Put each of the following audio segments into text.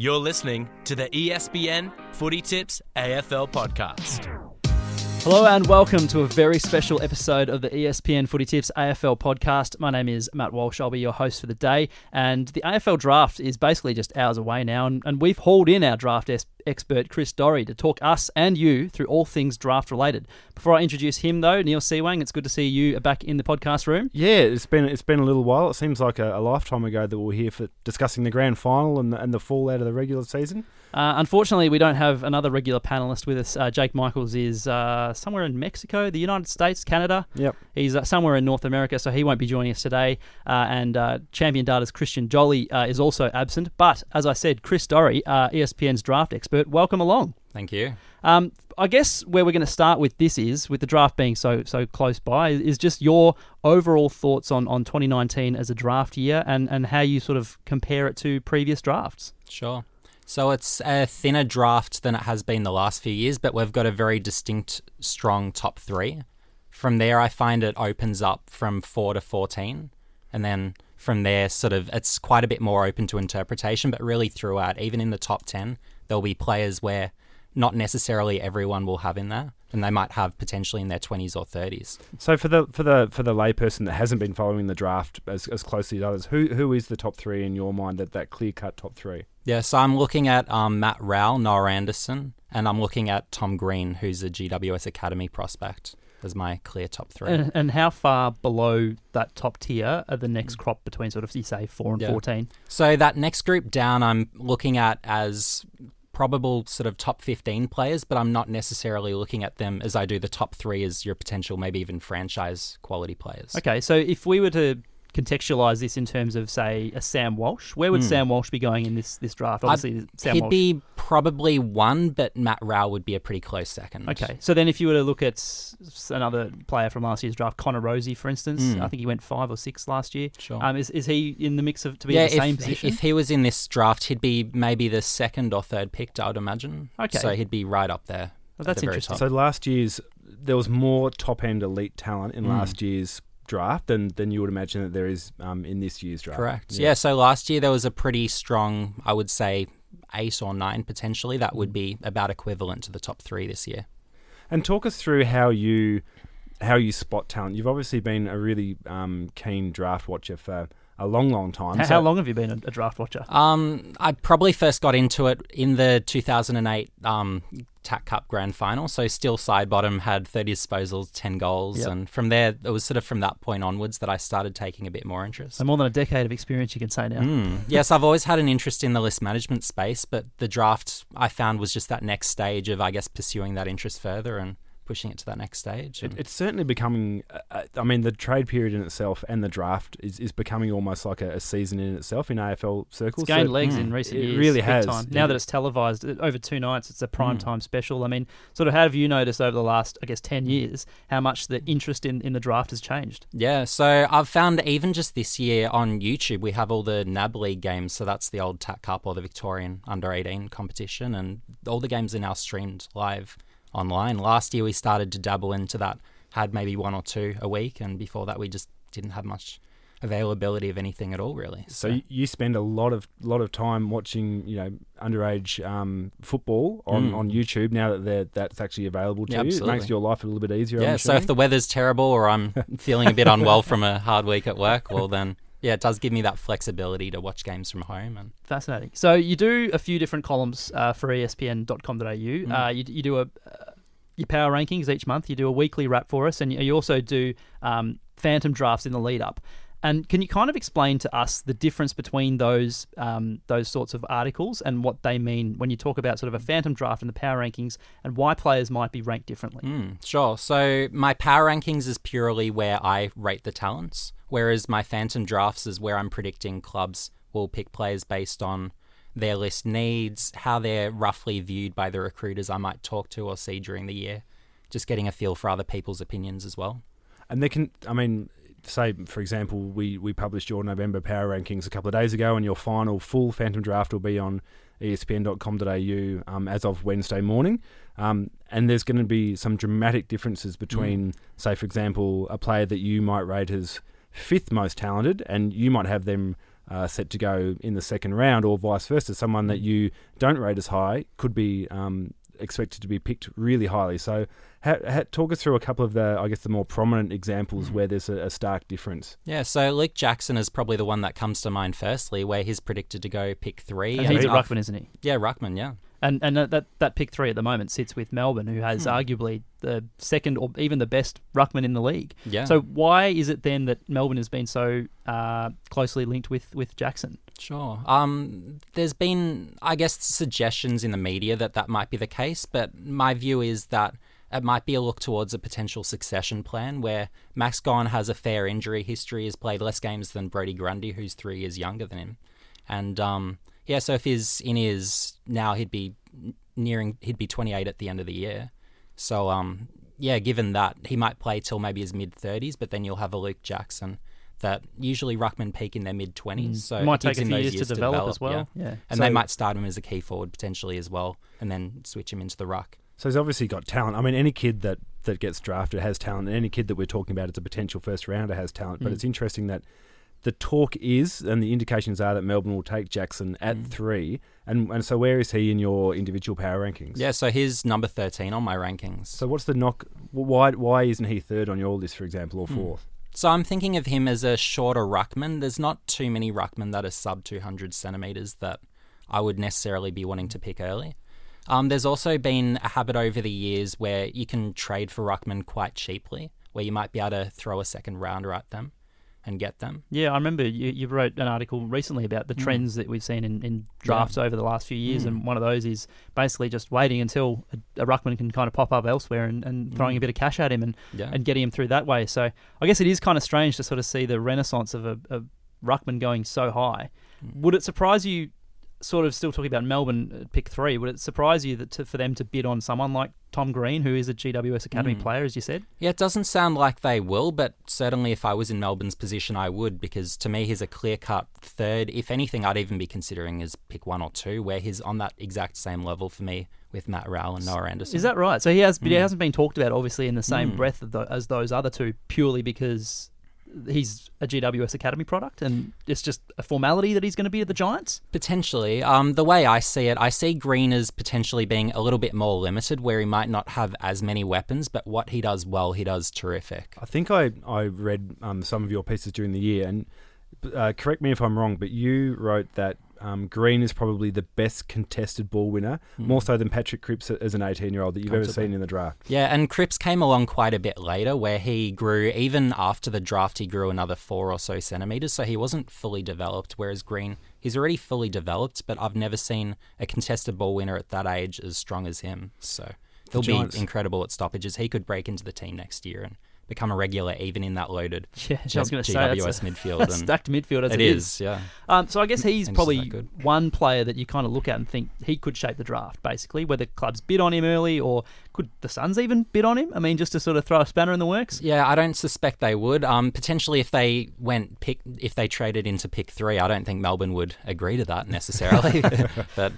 You're listening to the ESPN Footy Tips AFL podcast. Hello and welcome to a very special episode of the ESPN Footy Tips AFL podcast. My name is Matt Walsh. I'll be your host for the day. And the AFL draft is basically just hours away now. And, and we've hauled in our draft expert, Chris Doerre, to talk us and you through all things draft related. Before I introduce him, though, Niall Seewang, it's good to see you back in the podcast room. Yeah, it's been it's been a little while. It seems like a, a lifetime ago that we were here for discussing the grand final and the, and the fallout of the regular season. Uh, unfortunately, we don't have another regular panelist with us. Uh, Jake Michaels is uh, somewhere in Mexico, the United States, Canada. Yep. He's uh, somewhere in North America, so he won't be joining us today. Uh, and uh, Champion Data's Christian Jolly uh, is also absent. But as I said, Chris Doerre, uh, ESPN's draft expert, welcome along. Thank you. Um, I guess where we're going to start with this is, with the draft being so so close by, is just your overall thoughts on, on 2019 as a draft year and, and how you sort of compare it to previous drafts. Sure. So it's a thinner draft than it has been the last few years, but we've got a very distinct, strong top three. From there, I find it opens up from four to 14. And then from there, sort of, it's quite a bit more open to interpretation, but really throughout, even in the top 10, there'll be players where not necessarily everyone will have in there, and they might have potentially in their 20s or 30s. So for the for the for the layperson that hasn't been following the draft as, as closely as others, who who is the top three in your mind? That that clear cut top three. Yeah, so I'm looking at um, Matt Rowell, Noah Anderson, and I'm looking at Tom Green, who's a GWS Academy prospect, as my clear top three. And, and how far below that top tier are the next crop between sort of, you say, 4 and. Yeah. 14? So that next group down, I'm looking at as probable sort of top 15 players, but I'm not necessarily looking at them as I do the top three as your potential, maybe even franchise quality players. Okay, so if we were to contextualize this in terms of, say, a Sam Walsh, where would Hmm. Sam Walsh be going in this, this draft? I'd- Obviously, Sam He'd Walsh. be probably one, but Matt Rowell would be a pretty close second. Okay, so then if you were to look at s- s- another player from last year's draft, Connor Rozee, for instance, Mm. I think he went five or six last year. Sure. Um, is, is he in the mix of to be yeah, in the same position? if he was in this draft, he'd be maybe the second or third picked, I would imagine. Okay. So he'd be right up there. Well, that's the interesting. top. So last year's there was more top end elite talent in Mm. last year's draft than than you would imagine that there is um, in this year's draft. Correct. Yeah. So last year there was a pretty strong, I would say, eight or nine potentially. That would be about equivalent to the top three this year. And talk us through how you how you spot talent. You've obviously been a really um, keen draft watcher for a long, long time. how, So- how long have you been a, a draft watcher? Um, I probably first got into it in the 2008 um, TAC Cup Grand Final. So Steele Sidebottom, had 30 disposals, 10 goals, Yep. and from there it was sort of from that point onwards that I started taking a bit more interest. So more than a decade of experience, you can say now. Mm. Yes, I've always had an interest in the list management space, but the draft I found was just that next stage of, I guess, pursuing that interest further and pushing it to that next stage. It, it's certainly becoming. Uh, uh, I mean, the trade period in itself and the draft is, is becoming almost like a, a season in itself in AFL circles. It's gained So- legs Mm, in recent it years. really big has. Time. Yeah. Now that it's televised uh, over two nights, it's a prime Mm. time special. I mean, sort of, how have you noticed over the last, I guess, ten years how much the interest in, in the draft has changed? Yeah, so I've found even just this year on YouTube, we have all the NAB League games. So that's the old TAC Cup or the Victorian Under 18 competition. And all the games are now streamed live online. Last year, we started to dabble into that, had maybe one or two a week. And before that, we just didn't have much availability of anything at all, really. So you- you spend a lot of lot of time watching, you know, underage um, football on, Mm. on YouTube now that that's actually available to Yeah, you. It makes your life a little bit easier. I'm yeah, so if the weather's terrible or I'm feeling a bit unwell from a hard week at work, well, then, yeah, it does give me that flexibility to watch games from home. And Fascinating. So you do a few different columns uh, for ESPN.com.au. Mm. Uh, you, you do a uh, your power rankings each month. You do a weekly wrap for us, and you, you also do um, phantom drafts in the lead up. And can you kind of explain to us the difference between those um, those sorts of articles and what they mean when you talk about sort of a phantom draft and the power rankings, and why players might be ranked differently? Mm, sure. So my power rankings is purely where I rate the talents, whereas my phantom drafts is where I'm predicting clubs will pick players based on their list needs, how they're roughly viewed by the recruiters I might talk to or see during the year. Just getting a feel for other people's opinions as well. And they can, I mean, say for example, we we published your November power rankings a couple of days ago, and your final full Phantom draft will be on ESPN.com.au um, as of Wednesday morning. Um, and there's going to be some dramatic differences between, say, for example, a player that you might rate as fifth most talented, and you might have them uh, set to go in the second round, or vice versa. Someone that you don't rate as high could be um, expected to be picked really highly. So, ha- ha- talk us through a couple of the, I guess, the more prominent examples where there's a, a stark difference. Yeah, so Luke Jackson is probably the one that comes to mind firstly, where he's predicted to go pick three. And he's a I've- ruckman, isn't he? Yeah, Ruckman, yeah. And and that that pick three at the moment sits with Melbourne, who has Hmm. arguably the second or even the best ruckman in the league. Yeah. So why is it then that Melbourne has been so uh, closely linked with with Jackson? Sure. Um, there's been, I guess, suggestions in the media that that might be the case, but my view is that it might be a look towards a potential succession plan where Max Gawn has a fair injury history, has played less games than Brodie Grundy, who's three years younger than him, and um, yeah, so if he's in his now, he'd be nearing, he'd be 28 at the end of the year. So um, yeah, given that he might play till maybe his mid 30s, but then you'll have a Luke Jackson. That usually ruckman peak in their mid twenties, so it might take a him few those years, to develop, as well. yeah. Yeah. And they might start him as a key forward potentially as well, and then switch him into the ruck. So he's obviously got talent. I mean, any kid that, that gets drafted has talent, and any kid that we're talking about as a potential first rounder has talent. But Mm. it's interesting that the talk is, and the indications are that Melbourne will take Jackson at Mm. three. And and so where is he in your individual power rankings? Yeah, so he's number thirteen on my rankings. So what's the knock? Why why isn't he third on your list, for example, or Hmm. fourth? So I'm thinking of him as a shorter ruckman. There's not too many ruckmen that are sub 200 centimeters that I would necessarily be wanting to pick early. Um, there's also been a habit over the years where you can trade for ruckmen quite cheaply, where you might be able to throw a second rounder at them and get them. Yeah, I remember you, you wrote an article recently about the Mm. trends that we've seen in, in drafts over the last few years, Mm. and one of those is basically just waiting until a, a ruckman can kind of pop up elsewhere and, and throwing a Mm. bit of cash at him and, Yeah. and getting him through that way. So I guess it is kind of strange to sort of see the renaissance of a, a ruckman going so high. Mm. Would it surprise you? Sort of still talking about Melbourne pick three. Would it surprise you that to, for them to bid on someone like Tom Green, who is a GWS Academy Mm. player, as you said? Yeah, it doesn't sound like they will, but certainly if I was in Melbourne's position, I would, because to me, he's a clear cut third. If anything, I'd even be considering as pick one or two, where he's on that exact same level for me with Matt Rowell and Noah Anderson. Is that right? So he has, but he Mm. hasn't been talked about, obviously, in the same Mm. breath of tho- as those other two, purely because he's a GWS Academy product, and it's just a formality that he's going to be at the Giants. Potentially. Um, the way I see it, I see Green as potentially being a little bit more limited, where he might not have as many weapons, but what he does well, he does terrific. I think I I read um, some of your pieces during the year, and uh, correct me if I'm wrong, but you wrote that um, Green is probably the best contested ball winner, more so than Patrick Cripps as an 18 year old that you've ever seen in the draft. Yeah, and Cripps came along quite a bit later, where he grew, even after the draft, he grew another four or so centimeters, so he wasn't fully developed. Whereas Green, he's already fully developed, but I've never seen a contested ball winner at that age as strong as him. So he'll be incredible at stoppages. He could break into the team next year and become a regular, even in that loaded Yeah, I was going to say GWS midfield. and stacked midfield as it it is, yeah. Um, so I guess he's probably one player that you kind of look at and think he could shape the draft, basically. Whether clubs bid on him early or could the Suns even bid on him? I mean, just to sort of throw a spanner in the works. Yeah, I don't suspect they would. Um, potentially, if they went pick, if they traded into pick three, I don't think Melbourne would agree to that necessarily. but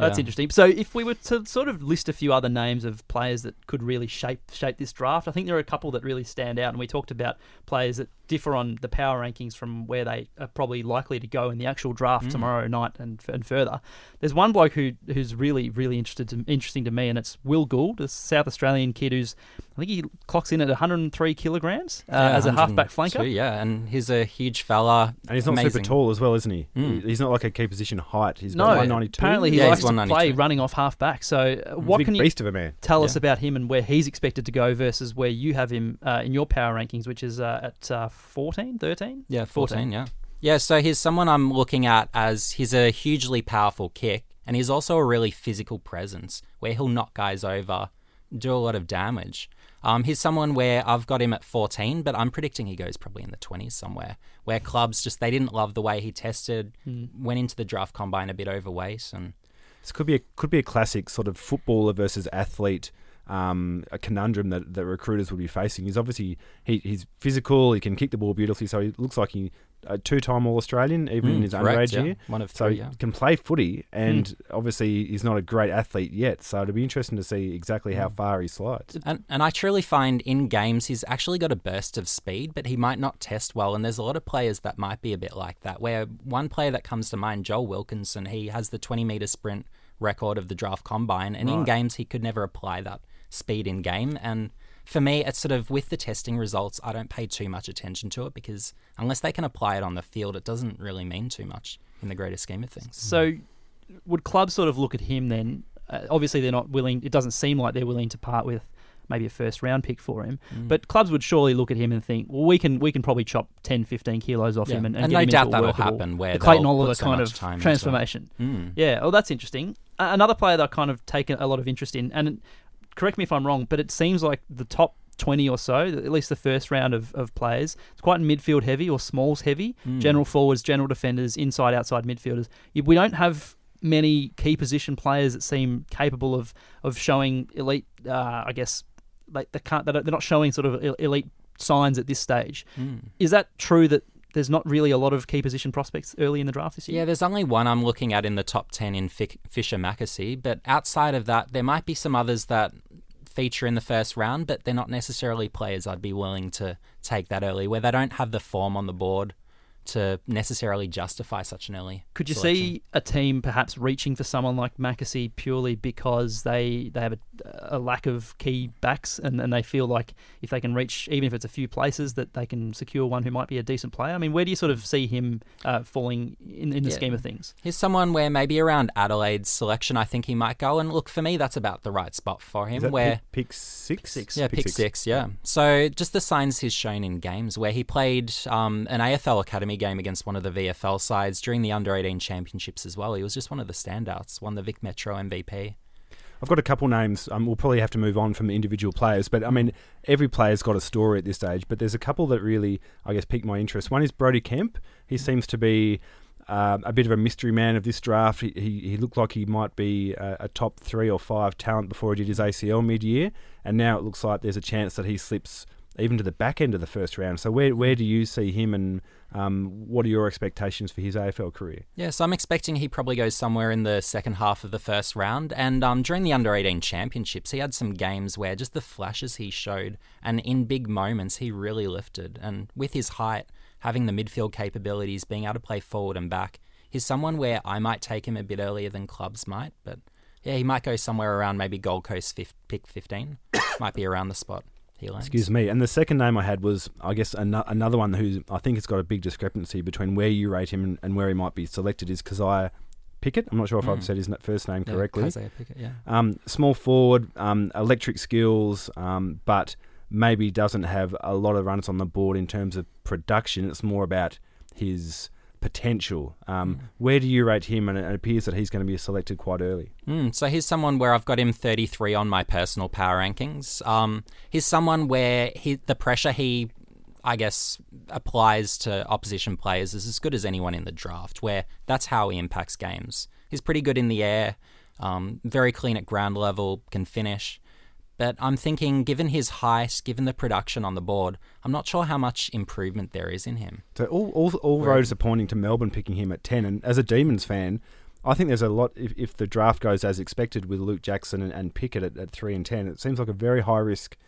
That's interesting. So if we were to sort of list a few other names of players that could really shape shape this draft, I think there are a couple that really stand out. And we talked about players that differ on the power rankings from where they are probably likely to go in the actual draft Mm. tomorrow night and, and further. There's one bloke who who's really really interested to, interesting to me, and it's Will Gould, a South Australian kid who's I think he clocks in at 103 kilograms uh, Yeah, as a halfback flanker. Yeah, and he's a huge fella. And he's not amazing. super tall as well, isn't he? Mm. He's not like a key position height. He's No, 192. apparently he Yeah, he's likes to play running off halfback. So uh, what can you beast of a man. tell us about him and where he's expected to go versus where you have him uh, in your power rankings, which is uh, at uh, 14, 13? Yeah, 14. 14, yeah. Yeah, so he's someone I'm looking at as he's a hugely powerful kick, and he's also a really physical presence where he'll knock guys over, do a lot of damage. Um, he's someone where I've got him at 14, but I'm predicting he goes probably in the 20s somewhere, where clubs just, they didn't love the way he tested, went into the draft combine a bit overweight, and This could be a could be a classic sort of footballer versus athlete um, a conundrum that, that recruiters would be facing. He's obviously he, he's physical. He can kick the ball beautifully, so he looks like he a two-time All Australian, even in Mm, his correct, underage yeah. year. One of So three, yeah. can play footy, and Hmm. obviously he's not a great athlete yet. So it'll be interesting to see exactly how far he slides. And, and I truly find in games he's actually got a burst of speed, but he might not test well. And there's a lot of players that might be a bit like that. Where one player that comes to mind, Joel Wilkinson, he has the 20 meter sprint record of the draft combine, and in games he could never apply that speed in game. And for me, it's sort of with the testing results, I don't pay too much attention to it because unless they can apply it on the field, it doesn't really mean too much in the greater scheme of things. So, would clubs sort of look at him then? Uh, obviously, they're not willing. It doesn't seem like they're willing to part with maybe a first round pick for him. Mm. But clubs would surely look at him and think, well, we can we can probably chop 10, 15 kilos off Yeah. him and, and, And no doubt that'll workable- happen where the Clayton Oliver so kind of time into it. transformation. Mm. Yeah, oh, that's interesting. Uh, another player that I kind of taken a lot of interest in, and correct me if I'm wrong, but it seems like the top 20 or so, at least the first round of, of players, it's quite midfield heavy or smalls heavy. Mm. General forwards, general defenders, inside, outside midfielders. We don't have many key position players that seem capable of, of showing elite, uh, I guess, like they can't, they're not showing sort of elite signs at this stage. Mm. Is that true that there's not really a lot of key position prospects early in the draft this year? Yeah, there's only one I'm looking at in the top 10 in Fischer McAsey, but outside of that, there might be some others that feature in the first round, but they're not necessarily players I'd be willing to take that early, where they don't have the form on the board to necessarily justify such an early. Could you selection. see a team perhaps reaching for someone like McAsey purely because they they have a, a lack of key backs and, and they feel like if they can reach, even if it's a few places, that they can secure one who might be a decent player? I mean, where do you sort of see him uh, falling in, in the Yeah. scheme of things? He's someone where maybe around Adelaide's selection, I think he might go. And look, for me, that's about the right spot for him. Is that where pick, pick six? Six. Yeah, pick, six. Yeah. So just the signs he's shown in games where he played um, an AFL Academy game against one of the VFL sides during the under 18 championships as well. He was just one of the standouts, won the Vic Metro MVP. I've got a couple names. Um, we'll probably have to move on from individual players, but I mean, every player's got a story at this stage. But there's a couple that really, I guess, piqued my interest. One is Brodie Kemp. He seems to be uh, a bit of a mystery man of this draft. He, he, he looked like he might be a, a top three or five talent before he did his ACL mid-year, and now it looks like there's a chance that he slips even to the back end of the first round. So where where do you see him, and um, what are your expectations for his AFL career? Yeah, so I'm expecting he probably goes somewhere in the second half of the first round. And um, during the under 18 championships, he had some games where just the flashes he showed and in big moments, he really lifted. And with his height, having the midfield capabilities, being able to play forward and back, he's someone where I might take him a bit earlier than clubs might. But yeah, he might go somewhere around maybe Gold Coast fif- pick 15. might be around the spot. He lands. Excuse me. And the second name I had was, I guess, ano- another one who I think has got a big discrepancy between where you rate him and, and where he might be selected is Kysaiah Pickett. I'm not sure if I've Mm. said his first name Yeah, correctly. Isaiah Pickett, yeah. Um, small forward, um, electric skills, um, but maybe doesn't have a lot of runs on the board in terms of production. It's more about his potential. Um, Mm. Where do you rate him? And it appears that he's going to be selected quite early. Mm, so he's someone where I've got him 33 on my personal power rankings. Um, he's someone where he, the pressure he, I guess, applies to opposition players is as good as anyone in the draft, where that's how he impacts games. He's pretty good in the air, um, very clean at ground level, can finish. But I'm thinking, given his height, given the production on the board, I'm not sure how much improvement there is in him. So all, all, all roads are pointing to Melbourne picking him at 10. And as a Demons fan, I think there's a lot, if, if the draft goes as expected with Luke Jackson and, and Pickett at, at 3 and 10, it seems like a very high risk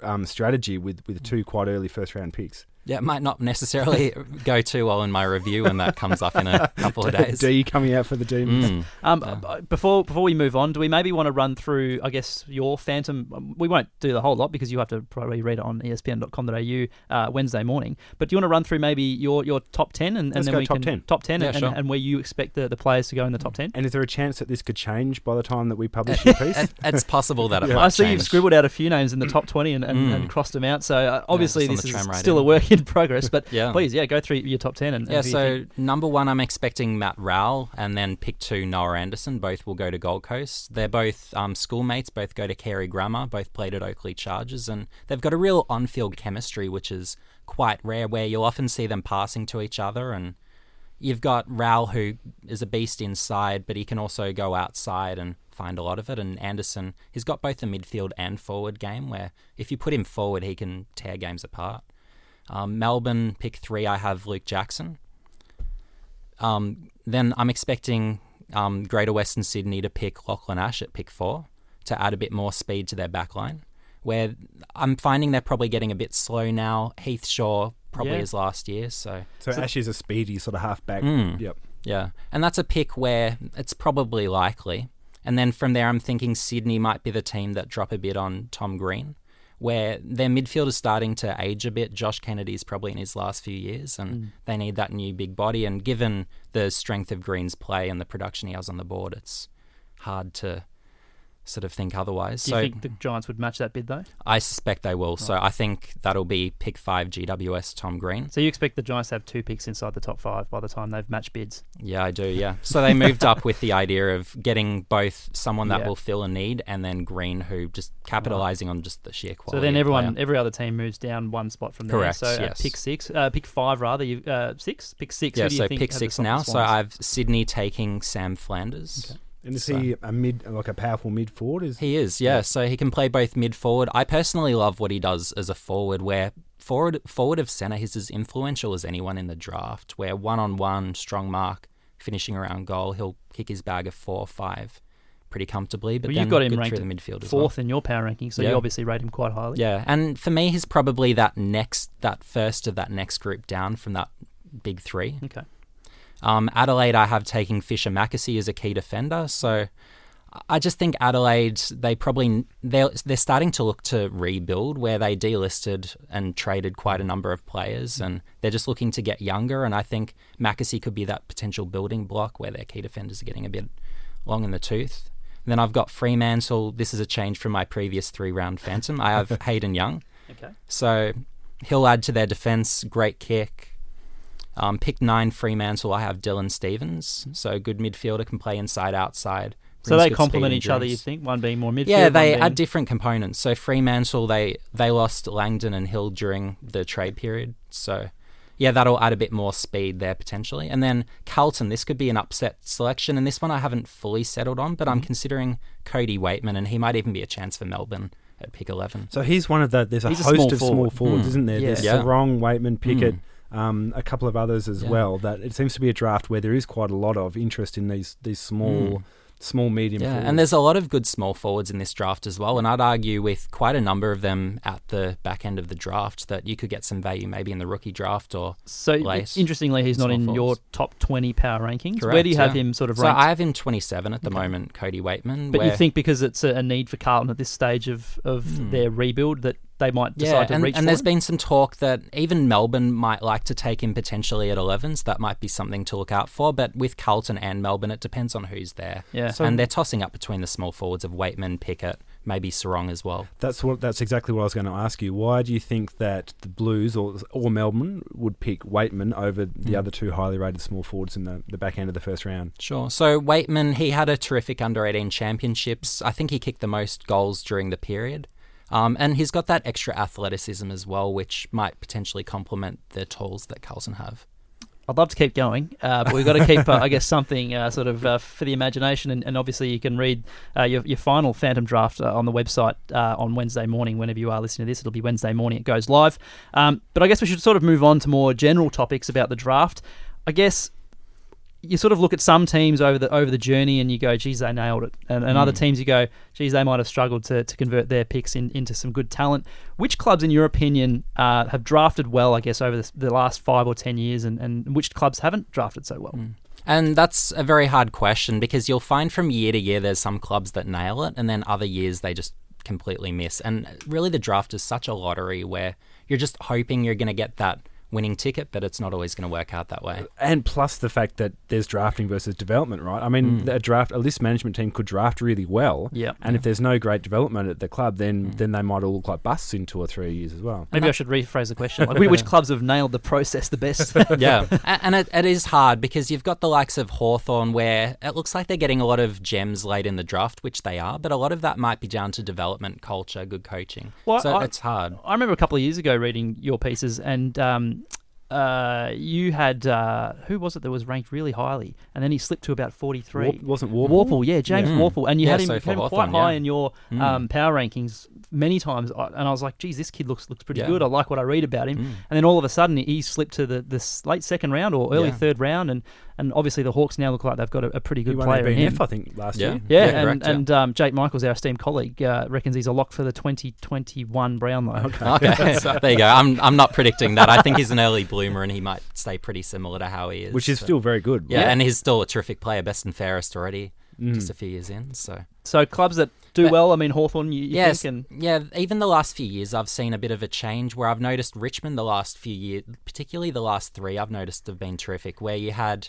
um, strategy with, with two quite early first round picks. Yeah, it might not necessarily go too well in my review when that comes up in a couple of days. D coming out for the Demons. Mm. Um, Yeah. before before we move on, do we maybe want to run through? I guess your Phantom. um, We won't do the whole lot because you have to probably read it on ESPN.com.au uh, Wednesday morning. But do you want to run through maybe your, your top ten and, and Let's then go we top can 10. top ten Yeah, and, sure. and where you expect the, the players to go in the top ten? And is there a chance that this could change by the time that we publish your piece? It's possible that it Yeah. might I see you've scribbled out a few names in the top twenty and, and, Mm. and crossed them out. So uh, obviously just this is right still a in. work in progress. But Yeah. please, yeah, go through your top ten and Yeah, and so number one, I'm expecting Matt Rowell, and then pick two, Noah Anderson. Both will go to Gold Coast. They're both um, schoolmates, both go to Carey Grammar, both played at Oakleigh Chargers, and they've got a real on field chemistry, which is quite rare, where you'll often see them passing to each other. And you've got Rowell, who is a beast inside, but he can also go outside and find a lot of it. And Anderson, he's got both the midfield and forward game, where if you put him forward, he can tear games apart. Um, Melbourne pick three, I have Luke Jackson. Um, then I'm expecting um, Greater Western Sydney to pick Lachlan Ash at pick four to add a bit more speed to their backline. Where I'm finding they're probably getting a bit slow now. Heath Shaw probably Yeah. is last year, so So, Ash is a speedy sort of halfback. Mm. Yep. yeah, and that's a pick where it's probably likely. And then from there, I'm thinking Sydney might be the team that drop a bit on Tom Green, where their midfield is starting to age a bit. Josh Kennedy's probably in his last few years, and hmm. they need that new big body. And given the strength of Green's play and the production he has on the board, it's hard to sort of think otherwise. Do so you think the Giants would match that bid though? I suspect they will. So I think that'll be pick five GWS Tom Green. So you expect the Giants to have two picks inside the top five by the time they've matched bids? Yeah, I do. Yeah. So they moved up with the idea of getting both someone that Yeah. will fill a need and then Green, who just capitalizing on just the sheer quality. So then everyone, every other team moves down one spot from there. Correct, So at yes. pick six, uh, pick five rather. You uh, six, pick six. yeah. Who do you So pick six now. So I've Sydney taking Sam Flanders. And is So- he a mid, like a powerful mid forward? Is He is, yeah. So he can play both mid forward. I personally love what he does as a forward, where forward forward of centre, he's as influential as anyone in the draft. Where one on one, strong mark, finishing around goal, he'll kick his bag of four or five pretty comfortably. But Well, you've got him ranked through the midfield as well. fourth in your power ranking, so you obviously rate him quite highly. Yeah, and for me, he's probably that next, that first of that next group down from that big three. Okay. Um, Adelaide, I have taking Fischer McAsey as a key defender, so I just think Adelaide, they probably they're they're starting to look to rebuild, where they delisted and traded quite a number of players, and they're just looking to get younger. And I think McAsey could be that potential building block where their key defenders are getting a bit long in the tooth. then I've got Fremantle. This is a change from my previous three round Phantom. I have Hayden Young. Okay. So he'll add to their defense. Great kick. Um, pick nine Fremantle. I have Dylan Stevens. So good midfielder can play inside, outside. So they complement each other. You think one being more midfield? Yeah, they being- add different components. So Fremantle, they they lost Langdon and Hill during the trade period. So yeah, that'll add a bit more speed there potentially. And then Carlton, this could be an upset selection. And this one I haven't fully settled on, but I'm Mm-hmm. considering Cody Weightman, and he might even be a chance for Melbourne at pick eleven. So he's one of the. There's a He's a host small of small forwards, Mm. isn't there? Yeah. There's Yeah. Serong, Weightman, Pickett, Mm. Um, a couple of others as Yeah. well. That it seems to be a draft where there is quite a lot of interest in these these small, Mm. small medium. Yeah, forwards. and there's a lot of good small forwards in this draft as well. And I'd argue with quite a number of them at the back end of the draft that you could get some value maybe in the rookie draft or. So Late. interestingly, he's not Small in your top twenty power rankings. Where do you have yeah. him sort of So? I have him 27 at the moment, Cody Weightman. but you think because it's a, a need for Carlton at this stage of, of Hmm. their rebuild that they might decide yeah, to and, reach and for there's him? been some talk that even Melbourne might like to take him potentially at 11s. That might be something to look out for. But with Carlton and Melbourne, it depends on who's there. Yeah. So- and they're tossing up between the small forwards of Weightman, Pickett, maybe Serong as well. That's what. That's exactly what I was going to ask you. Why do you think that the Blues or or Melbourne would pick Weightman over the Mm. other two highly rated small forwards in the, the back end of the first round? Sure. So Weightman, he had a terrific under 18 championships. I think he kicked the most goals during the period. Um, and he's got that extra athleticism as well, which might potentially complement the tools that Carlton have. I'd love to keep going, uh, but we've got to keep, uh, I guess, something uh, sort of uh, for the imagination. And, and obviously, you can read uh, your, your final Phantom draft uh, on the website on Wednesday morning. Whenever you are listening to this, it'll be Wednesday morning. It goes live. Um, but I guess we should sort of move on to more general topics about the draft. I guess you sort of look at some teams over the over the journey and you go, geez, they nailed it. And, and other Mm. teams you go, geez, they might have struggled to, to convert their picks in, into some good talent. Which clubs, in your opinion, uh, have drafted well, I guess, over the, the last five or ten years, and, and which clubs haven't drafted so well? And that's a very hard question because you'll find from year to year there's some clubs that nail it and then other years they just completely miss. And really the draft is such a lottery where you're just hoping you're going to get that winning ticket, but it's not always going to work out that way. And plus the fact that there's drafting versus development, right? I mean, Mm. a draft, a list management team could draft really well, Yeah. and if there's no great development at the club, then Mm. then they might all look like busts in two or three years as well. Maybe I should rephrase the question. Like, which clubs have nailed the process the best? yeah, and it, it is hard because you've got the likes of Hawthorn where it looks like they're getting a lot of gems late in the draft, which they are, but a lot of that might be down to development, culture, good coaching. Well, so I- it's hard. I remember a couple of years ago reading your pieces, and um, uh, you had uh, who was it that was ranked really highly, and then he slipped to about forty three. Wasn't Worpel? Worpel, yeah, James Yeah. Worpel, and you Yeah, had him, so him quite high yeah. in your Mm. um, power rankings many times, and I was like, "Geez, this kid looks looks pretty Yeah. good. I like what I read about him." Mm. And then all of a sudden, he slipped to the this late second round or early third round, and, and obviously the Hawks now look like they've got a, a pretty good won player in him. I think, last Yeah. year. Yeah, and, correct, and um, Jake Michaels, our esteemed colleague, uh, reckons he's a lock for the 2021 Brownlow. Okay, there you go. I'm I'm not predicting that. I think he's an early bloomer, and he might stay pretty similar to how he is. Which is so- still very good. yeah, Yeah. and he's still a terrific player, best and fairest already, Mm. just a few years in. So So clubs that do But- well, I mean Hawthorn, you, you yes, think, and yeah. Even the last few years, I've seen a bit of a change where I've noticed Richmond the last few years, particularly the last three, I've noticed have been terrific. Where you had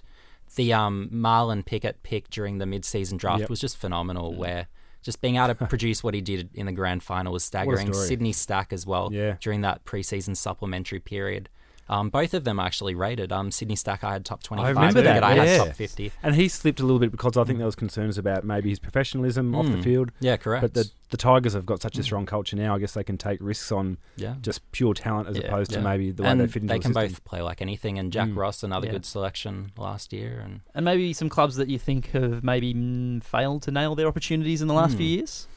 the um, Marlon Pickett pick during the mid-season draft Yep. was just phenomenal. Where just being able to produce what he did in the grand final was staggering. Sydney Stack as well Yeah. during that preseason supplementary period. Um, both of them actually rated. Um, Sydney Stack I had top twenty-five. remember Pickett that, I had top fifty. And he slipped a little bit because I think there was concerns about maybe his professionalism off the Mm. field. Yeah, correct. But the the Tigers have got such Mm. a strong culture now. I guess they can take risks on yeah. just pure talent as Yeah, opposed to maybe the way and they fit into the field. they can system. both play like anything. And Jack Mm. Ross, another Yeah. good selection last year. And and maybe some clubs that you think have maybe mm, failed to nail their opportunities in the last Hmm. few years.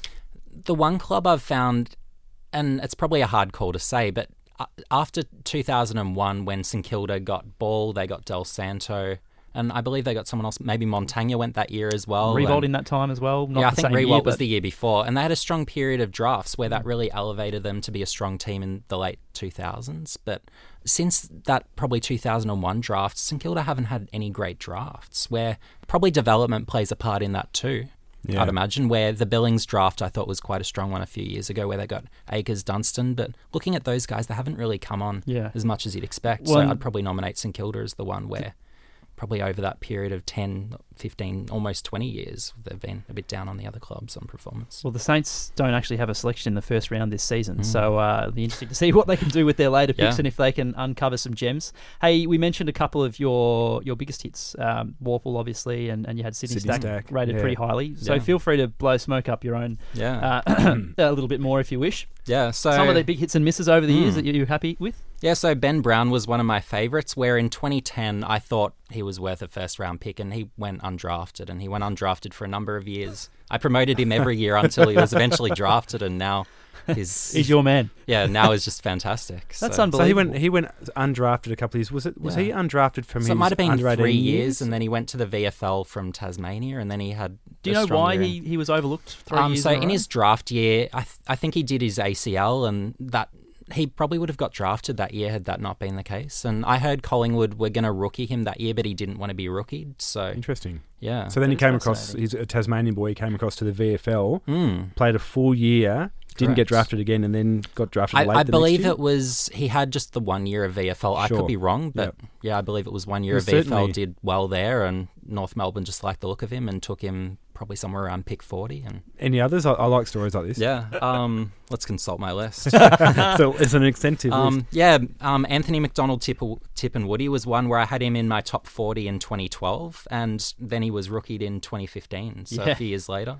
the one club I've found, and it's probably a hard call to say, but after 2001, when St Kilda got Ball, they got Dal Santo, and I believe they got someone else. Maybe Montagna went that year as well. Riewoldt in that time as well. Not yeah, I think Riewoldt year, was but- the year before, and they had a strong period of drafts where that mm. really elevated them to be a strong team in the late 2000s. But since that probably 2001 draft, St Kilda haven't had any great drafts. Where probably development plays a part in that too. Yeah. I'd imagine where the Billings draft I thought was quite a strong one a few years ago, where they got Acres, Dunstan. But looking at those guys, they haven't really come on Yeah. as much as you'd expect. Well, so I'd probably nominate St Kilda as the one where probably over that period of 10, 15, almost 20 years, they've been a bit down on the other clubs on performance. Well, the Saints don't actually have a selection in the first round this season, Mm. so uh, it'll be interesting to see what they can do with their later picks Yeah. and if they can uncover some gems. Hey, we mentioned a couple of your your biggest hits, um, Worpel obviously, and, and you had Sydney, Sydney Stack, Stack, rated yeah. pretty highly. So Yeah. feel free to blow smoke up your own Yeah. uh, a little bit more if you wish. yeah. So Some of the big hits and misses over the years Mm. that you're happy with. Yeah, so Ben Brown was one of my favourites, where in 2010 I thought he was worth a first round pick and he went undrafted and he went undrafted for a number of years. I promoted him every year until he was eventually drafted and now his He's your man. yeah, now is just fantastic. That's so. unbelievable. So he went he went undrafted a couple of years. Was it was Yeah. he undrafted from So his it might have been under 18 three years, and then he went to the VFL from Tasmania, and then he had. Do you know why he, he was overlooked three um, years so in, in his draft year, I th- I think he did his ACL, and that he probably would have got drafted that year had that not been the case. And I heard Collingwood were going to rookie him that year, but he didn't want to be rookied. So Interesting. yeah, So then he came across. He's a Tasmanian boy. He came across to the VFL, Mm. played a full year, didn't get drafted again, and then got drafted I. I believe it was he had just the one year of VFL. I Sure. could be wrong, but Yep. yeah, I believe it was one year Well, of VFL. certainly- Did well there, and North Melbourne just liked the look of him and took him probably somewhere around pick forty. And Any others? I, I like stories like this. yeah, um, let's consult my list. so it's an extensive list. Um, yeah, um, Anthony McDonald, Tip, Tipungwuti was one where I had him in my top 40 in 2012, and then he was rookied in 2015, so Yeah. a few years later.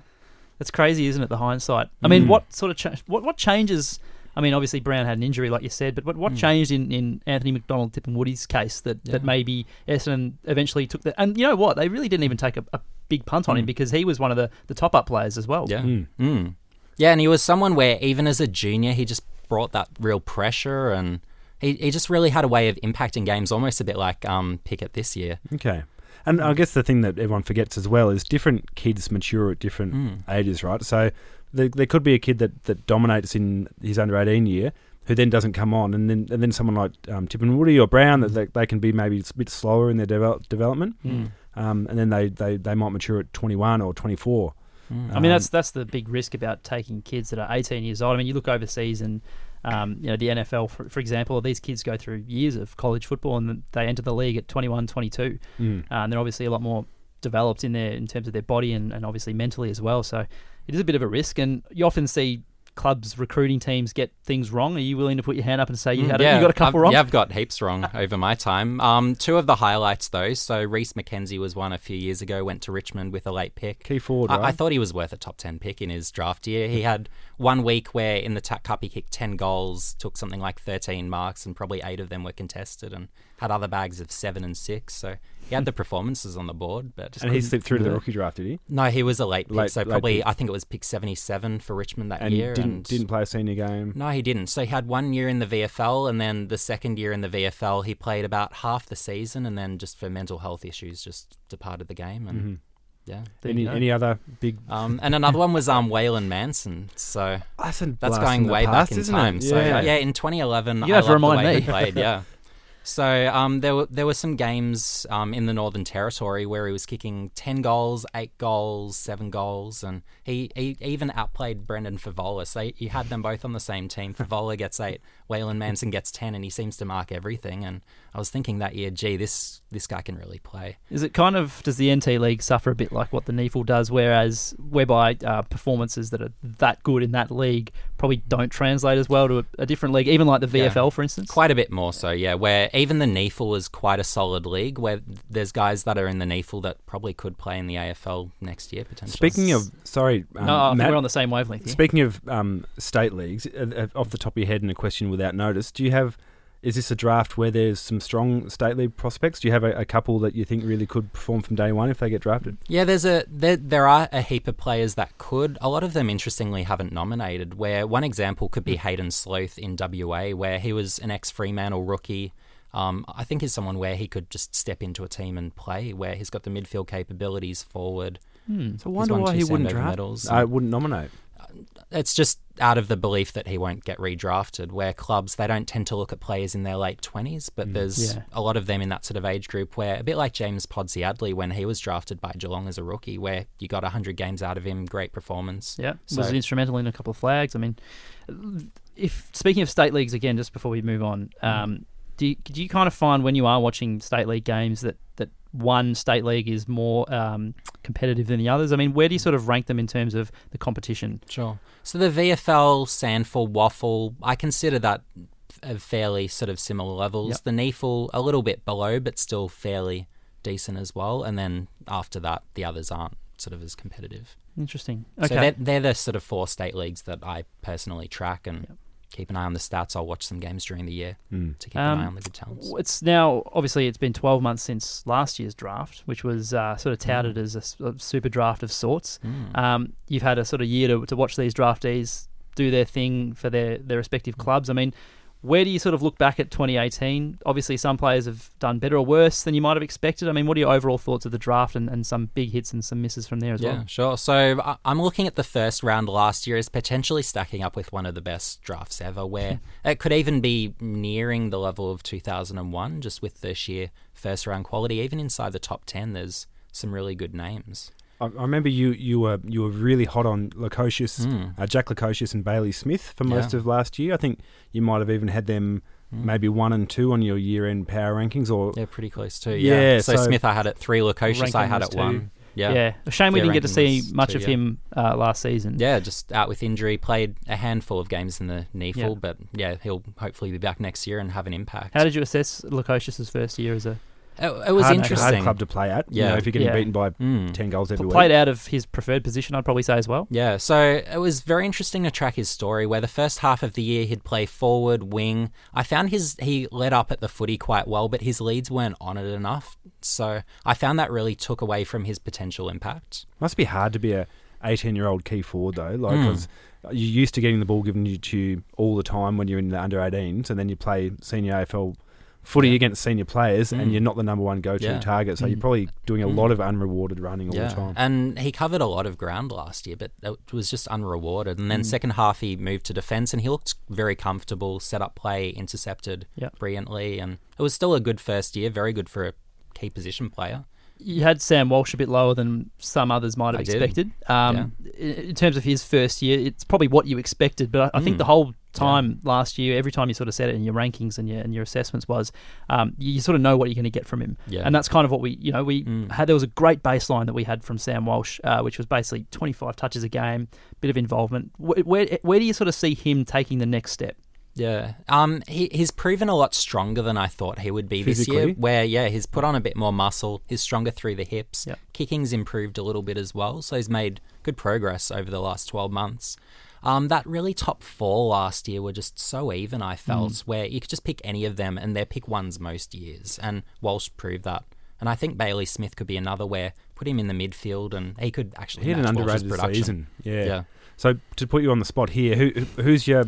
That's crazy, isn't it? The hindsight. I mean, Mm. what sort of cha- what what changes? I mean, obviously Brown had an injury, like you said, but what, what Mm. changed in, in Anthony McDonald, Tipungwuti's case that, that maybe Essendon eventually took that? and you know what? They really didn't even take a, a big punt on him Mm. because he was one of the, the top up players as well. Yeah. Mm. Mm. Yeah, and he was someone where even as a junior, he just brought that real pressure and he, he just really had a way of impacting games, almost a bit like um, Pickett this year. Okay. And I guess the thing that everyone forgets as well is different kids mature at different Mm. ages, right? So there, there could be a kid that, that dominates in his under 18 year who then doesn't come on, and then and then someone like um, Tipungwuti or Brown that they, they can be maybe a bit slower in their develop, development, Mm. um, and then they, they, they might mature at 21 or 24. Mm. I mean, Um, that's that's the big risk about taking kids that are 18 years old. I mean, you look overseas and um, you know the NFL, for, for example, these kids go through years of college football and they enter the league at 21, 22. Mm. Uh, and they're obviously a lot more developed in their in terms of their body and, and obviously mentally as well. So it is a bit of a risk, and you often see clubs recruiting teams get things wrong? Are you willing to put your hand up and say you Mm, had a, you got a couple I've, wrong? Yeah, I've got heaps wrong over my time. Um, two of the highlights though. So Reese McKenzie was one a few years ago. Went to Richmond with a late pick. Key forward, I, I thought he was worth a top ten pick in his draft year. He had one week where in the TAC Cup he kicked ten goals, took something like thirteen marks, and probably eight of them were contested, and had other bags of seven and six. So he had the performances on the board, but and he slipped through to the rookie draft, did he? no, he was a late pick. Late- so probably pick. I think it was pick seventy-seven for Richmond that And year. didn't and didn't play a senior game. no, he didn't. So he had one year in the VFL, and then the second year in the VFL, he played about half the season, and then just for mental health issues, just departed the game. And Mm-hmm. yeah, Any you any other big? um, and another one was um Waylon Manson. So That's, that's going way past, back in time. It? So yeah. yeah, in 2011, You I have to remind me. he played. Yeah. So um, there were there were some games um, in the Northern Territory where he was kicking ten goals, eight goals, seven goals, and he, he even outplayed Brendan Fevola. So he had them both on the same team. Fevola gets eight, Waylon Manson gets ten, and he seems to mark everything. And I was thinking that year, gee, this this guy can really play. Is it kind of does the NT League suffer a bit like what the NEAFL does, whereas whereby uh, performances that are that good in that league probably don't translate as well to a, a different league, even like the Yeah. VFL, for instance? Quite a bit more so, yeah. Where even the NEAFL is quite a solid league, where there's guys that are in the NEAFL that probably could play in the AFL next year potentially. Speaking of, sorry, um, no, I think Matt, we're on the same wavelength. Here. Speaking of um, state leagues, uh, uh, off the top of your head, and a question without notice, do you have? Is this a draft where there's some strong state league prospects? Do you have a, a couple that you think really could perform from day one if they get drafted? Yeah, there's a there, there are a heap of players that could. A lot of them, interestingly, haven't nominated. Where one example could be Hayden Sloth in WA, where he was an ex Fremantle rookie. Um, I think is someone where he could just step into a team and play. Where he's got the midfield capabilities, forward. Hmm. So I wonder why he wouldn't draft. medals. I wouldn't nominate. It's just out of the belief that he won't get redrafted. Where clubs they don't tend to look at players in their late twenties, but there's Yeah. a lot of them in that sort of age group where a bit like James Podsiadly when he was drafted by Geelong as a rookie, where you got hundred games out of him, great performance. Yeah, So- was instrumental in a couple of flags. I mean, if speaking of state leagues again, just before we move on, um, do you, do you kind of find when you are watching state league games that that one state league is more um, competitive than the others? I mean, where do you sort of rank them in terms of the competition? Sure. So the VFL, SANFL, WAFL, I consider that of fairly sort of similar levels. Yep. The NEAFL a little bit below, but still fairly decent as well. And then after that, the others aren't sort of as competitive. Interesting. So Okay. they're, they're the sort of four state leagues that I personally track and keep an eye on the stats. I'll watch some games during the year Mm. to keep Um, an eye on the good talents. It's now obviously it's been 12 months since last year's draft, which was uh, sort of touted as a super draft of sorts. Mm. Um, you've had a sort of year to, to watch these draftees do their thing for their, their respective clubs. I mean, where do you sort of look back at 2018? Obviously, some players have done better or worse than you might have expected. I mean, what are your overall thoughts of the draft and, and some big hits and some misses from there as Yeah, well? Yeah, sure. So I'm looking at the first round last year as potentially stacking up with one of the best drafts ever, where it could even be nearing the level of 2001, just with the sheer first round quality. Even inside the top 10, there's some really good names. I, I remember you you were you were really hot on Lukosius, Mm. uh, Jack Lukosius and Bailey Smith for most Yeah. of last year. I think you might have even had them maybe one and two on your year end power rankings, or They're pretty close too. Yeah, Yeah. So, so- Smith, I had at three. Lukosius, I had was at two. one. Yeah. Yeah. A shame we didn't get to see much two, of yeah. him uh, last season. Yeah, just out with injury. Played a handful of games in the NEAFL, Yeah. but yeah, he'll hopefully be back next year and have an impact. How did you assess Lukosius' first year as a it, it was hard, interesting. hard club to play at. You Yeah. know, if you're getting Yeah. beaten by Mm. ten goals every played week. out of his preferred position? I'd probably say as well. Yeah, so it was very interesting to track his story. Where the first half of the year he'd play forward, wing. I found his he led up at the footy quite well, but his leads weren't on it enough. So I found that really took away from his potential impact. Must be hard to be a 18 year old key forward though, like Mm. 'cause you're used to getting the ball given to you all the time when you're in the under 18s, and then you play senior AFL footy Yeah. against senior players, and Mm. you're not the number one go to Yeah. target. So you're Mm. probably doing a Mm. lot of unrewarded running all yeah, the time. and he covered a lot of ground last year, but it was just unrewarded. And then Mm. second half he moved to defence, and he looked very comfortable. Set up play, intercepted Yeah. brilliantly, and it was still a good first year. Very good for a key position player. You had Sam Walsh a bit lower than some others might have I expected. Um, in, in terms of his first year, it's probably what you expected, but I, I think Mm. the whole time last year, every time you sort of said it in your rankings and your and your assessments was, um, you, you sort of know what you're going to get from him. Yeah. And that's kind of what we, you know, we Mm. had. There was a great baseline that we had from Sam Walsh, uh, which was basically 25 touches a game, bit of involvement. Where, where where do you sort of see him taking the next step? Yeah. Um, he, he's proven a lot stronger than I thought he would be this year. Where, yeah, he's put on a bit more muscle. He's stronger through the hips. Yep. Kicking's improved a little bit as well. So he's made good progress over the last 12 months. Um, that really top four last year were just so even, I felt, Mm. where you could just pick any of them and they're pick ones most years. And Walsh proved that. And I think Bailey Smith could be another where put him in the midfield and he could actually He had an underrated season. Yeah. Yeah. So to put you on the spot here, who who- who's your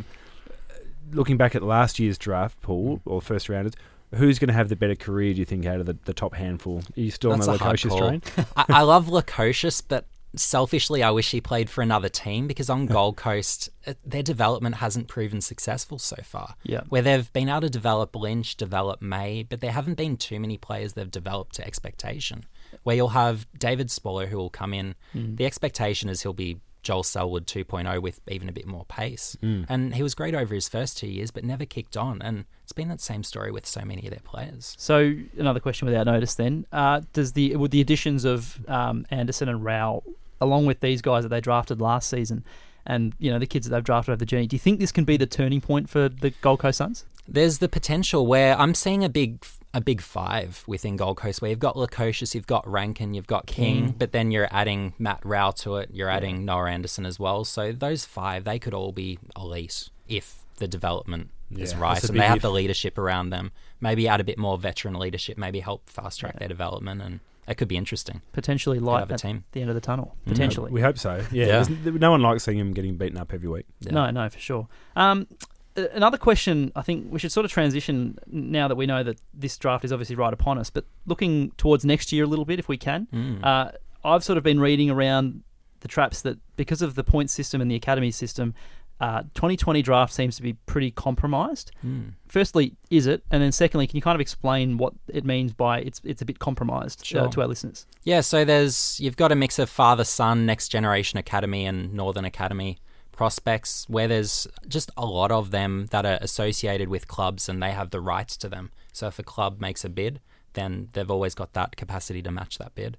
looking back at last year's draft pool or first rounders? Who's going to have the better career? Do you think out of the, the top handful? Are you still That's on the call. train? I, I love Lukosius, but selfishly, I wish he played for another team because on Gold Coast, uh, their development hasn't proven successful so far. Yeah. Where they've been able to develop Lynch, develop May, but there haven't been too many players they've developed to expectation. Where you'll have David Swallow who will come in. The expectation is he'll be Joel Selwood 2.0 with even a bit more pace. And he was great over his first two years, but never kicked on. And it's been that same story with so many of their players. So another question without notice then. Uh, does the with the additions of um, Anderson and Rowell, along with these guys that they drafted last season, and you know the kids that they've drafted over the journey, do you think this can be the turning point for the Gold Coast Suns? There's the potential where I'm seeing a big a big five within Gold Coast where you've got Lukosius, you've got Rankin, you've got King, but then you're adding Matt Rowell to it, you're adding Noah Anderson as well. So those five, they could all be elite if the development is right and they have if. the leadership around them. Maybe add a bit more veteran leadership, maybe help fast track their development and it could be interesting. Potentially light have a at team. the end of the tunnel. Mm. Potentially. We hope so. Yeah. Yeah. No one likes seeing him getting beaten up every week. Yeah. No, no, for sure. Um, another question, I think we should sort of transition now that we know that this draft is obviously right upon us, but looking towards next year a little bit, if we can. Mm. Uh, I've sort of been reading around the traps that because of the point system and the academy system, uh, 2020 draft seems to be pretty compromised. Mm. Firstly, is it? And then secondly, can you kind of explain what it means by it's it's a bit compromised uh, to our listeners? Yeah, so there's you've got a mix of father son, next generation academy, and northern academy prospects, where there's just a lot of them that are associated with clubs and they have the rights to them. So if a club makes a bid, then they've always got that capacity to match that bid.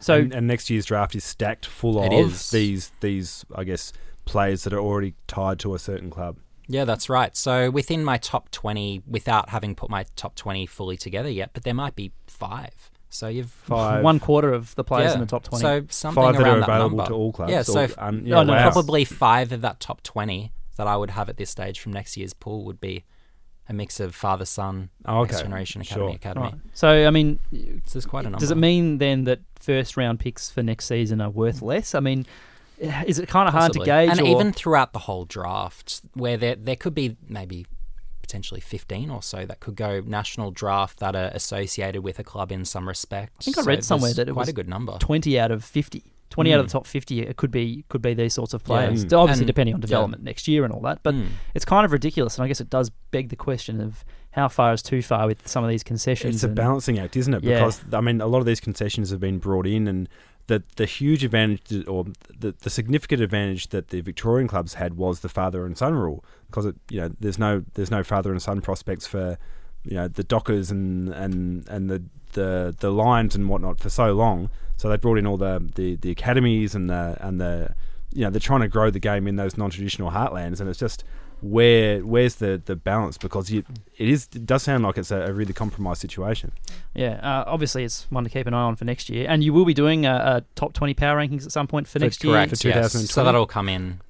So and, and next year's draft is stacked full of is. these these I guess players that are already tied to a certain club. Yeah, that's right. So within my top 20, without having put my top 20 fully together yet, but there might be five. So you've Five. one quarter of the players yeah. in the top 20. So something Five that around are that available number. to all clubs. Yeah, or- so um, Oh, no, wow. probably five of that top 20 that I would have at this stage from next year's pool would be a mix of father son, Oh, okay. next generation academy, Sure. academy. Right. So I mean, So there's quite a number. Does it mean then that first round picks for next season are worth less? I mean, is it kind of hard to Possibly. gauge? And or- even throughout the whole draft, where there there could be maybe potentially 15 or so that could go national draft that are associated with a club in some respect. I think I So read somewhere that it quite was a good number. 20 out of 50. 20 out of Mm. the top 50 it could be could be these sorts of Yeah. players. Mm. Obviously And- depending on yeah. development next year and all that, but Mm. it's kind of ridiculous and I guess it does beg the question of how far is too far with some of these concessions. It's a and- balancing act, isn't it? Yeah. Because I mean, a lot of these concessions have been brought in, and the the huge advantage or the the significant advantage that the Victorian clubs had was the father and son rule. Because it, you know, there's no there's no father and son prospects for you know the Dockers and and and the the the Lions and whatnot for so long. So they brought in all the the, the academies and the and the you know they're trying to grow the game in those non-traditional heartlands, and it's just where where's the the balance because you, it is it does sound like it's a, a really compromised situation. Yeah, uh, obviously it's one to keep an eye on for next year. And you will be doing a, a top 20 power rankings at some point for For- next year. Correct. for yes. 2020? So that'll come in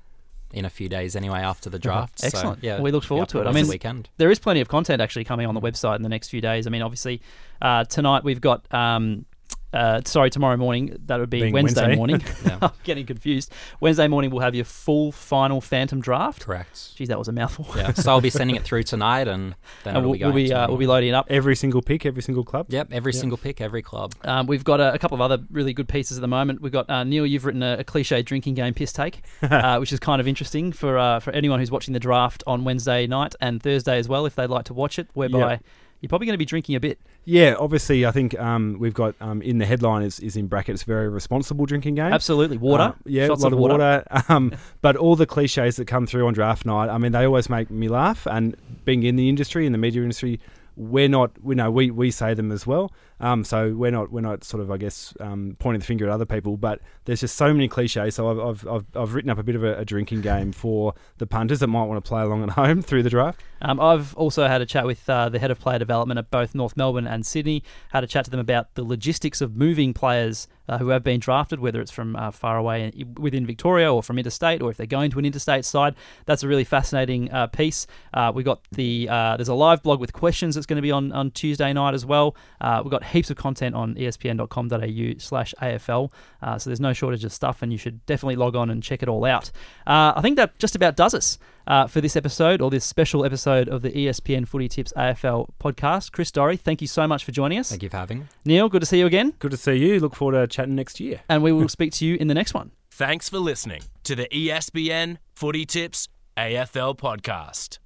in a few days anyway after the draft. So, Excellent. yeah, We look forward up to it. I mean, this mean, weekend. there is plenty of content actually coming on the website in the next few days. I mean, obviously, uh, tonight we've got. Um, uh, sorry, tomorrow morning. That would be Being Wednesday, Wednesday. morning. I'm getting confused. Wednesday morning we'll have your full final Phantom draft. Correct. Geez, that was a mouthful. Yeah. So I'll be sending it through tonight, and then and we'll, be going. we'll be uh, we'll be loading it up. Every single pick, every single club. Yep, every single pick, every club. Um, we've got a, a couple of other really good pieces at the moment. We've got uh, Niall. You've written a, a cliche drinking game piss take, uh, which is kind of interesting for uh, for anyone who's watching the draft on Wednesday night and Thursday as well, if they'd like to watch it. Whereby Yep. you're probably going to be drinking a bit. Yeah, obviously, I think um, we've got um, in the headline is, is in brackets very responsible drinking game. Absolutely, water. Uh, yeah, Shots a lot of of water. water. Um, but all the cliches that come through on draft night, I mean, they always make me laugh. And being in the industry, in the media industry, we're not, we know we, we say them as well. Um, so we're not we're not sort of I guess um, pointing the finger at other people, but there's just so many cliches. So I've I've, I've, I've written up a bit of a, a drinking game for the punters that might want to play along at home through the draft. Um, I've also had a chat with uh, the head of player development at both North Melbourne and Sydney. Had a chat to them about the logistics of moving players uh, who have been drafted, whether it's from uh, far away in- within Victoria or from interstate, or if they're going to an interstate side. That's a really fascinating uh, piece. Uh, we got the uh, there's a live blog with questions that's going to be on on Tuesday night as well. We've got heaps of content on E espn.com.au slash AFL. So there's no shortage of stuff, and you should definitely log on and check it all out. I think that just about does us uh, for this episode or this special episode of the ESPN Footy Tips AFL podcast. Chris Doerre, thank you so much for joining us. Thank you for having me. Niall, good to see you again, Good to see you. Look forward to chatting next year. and we will speak to you in the next one. Thanks for listening to the ESPN Footy Tips AFL podcast.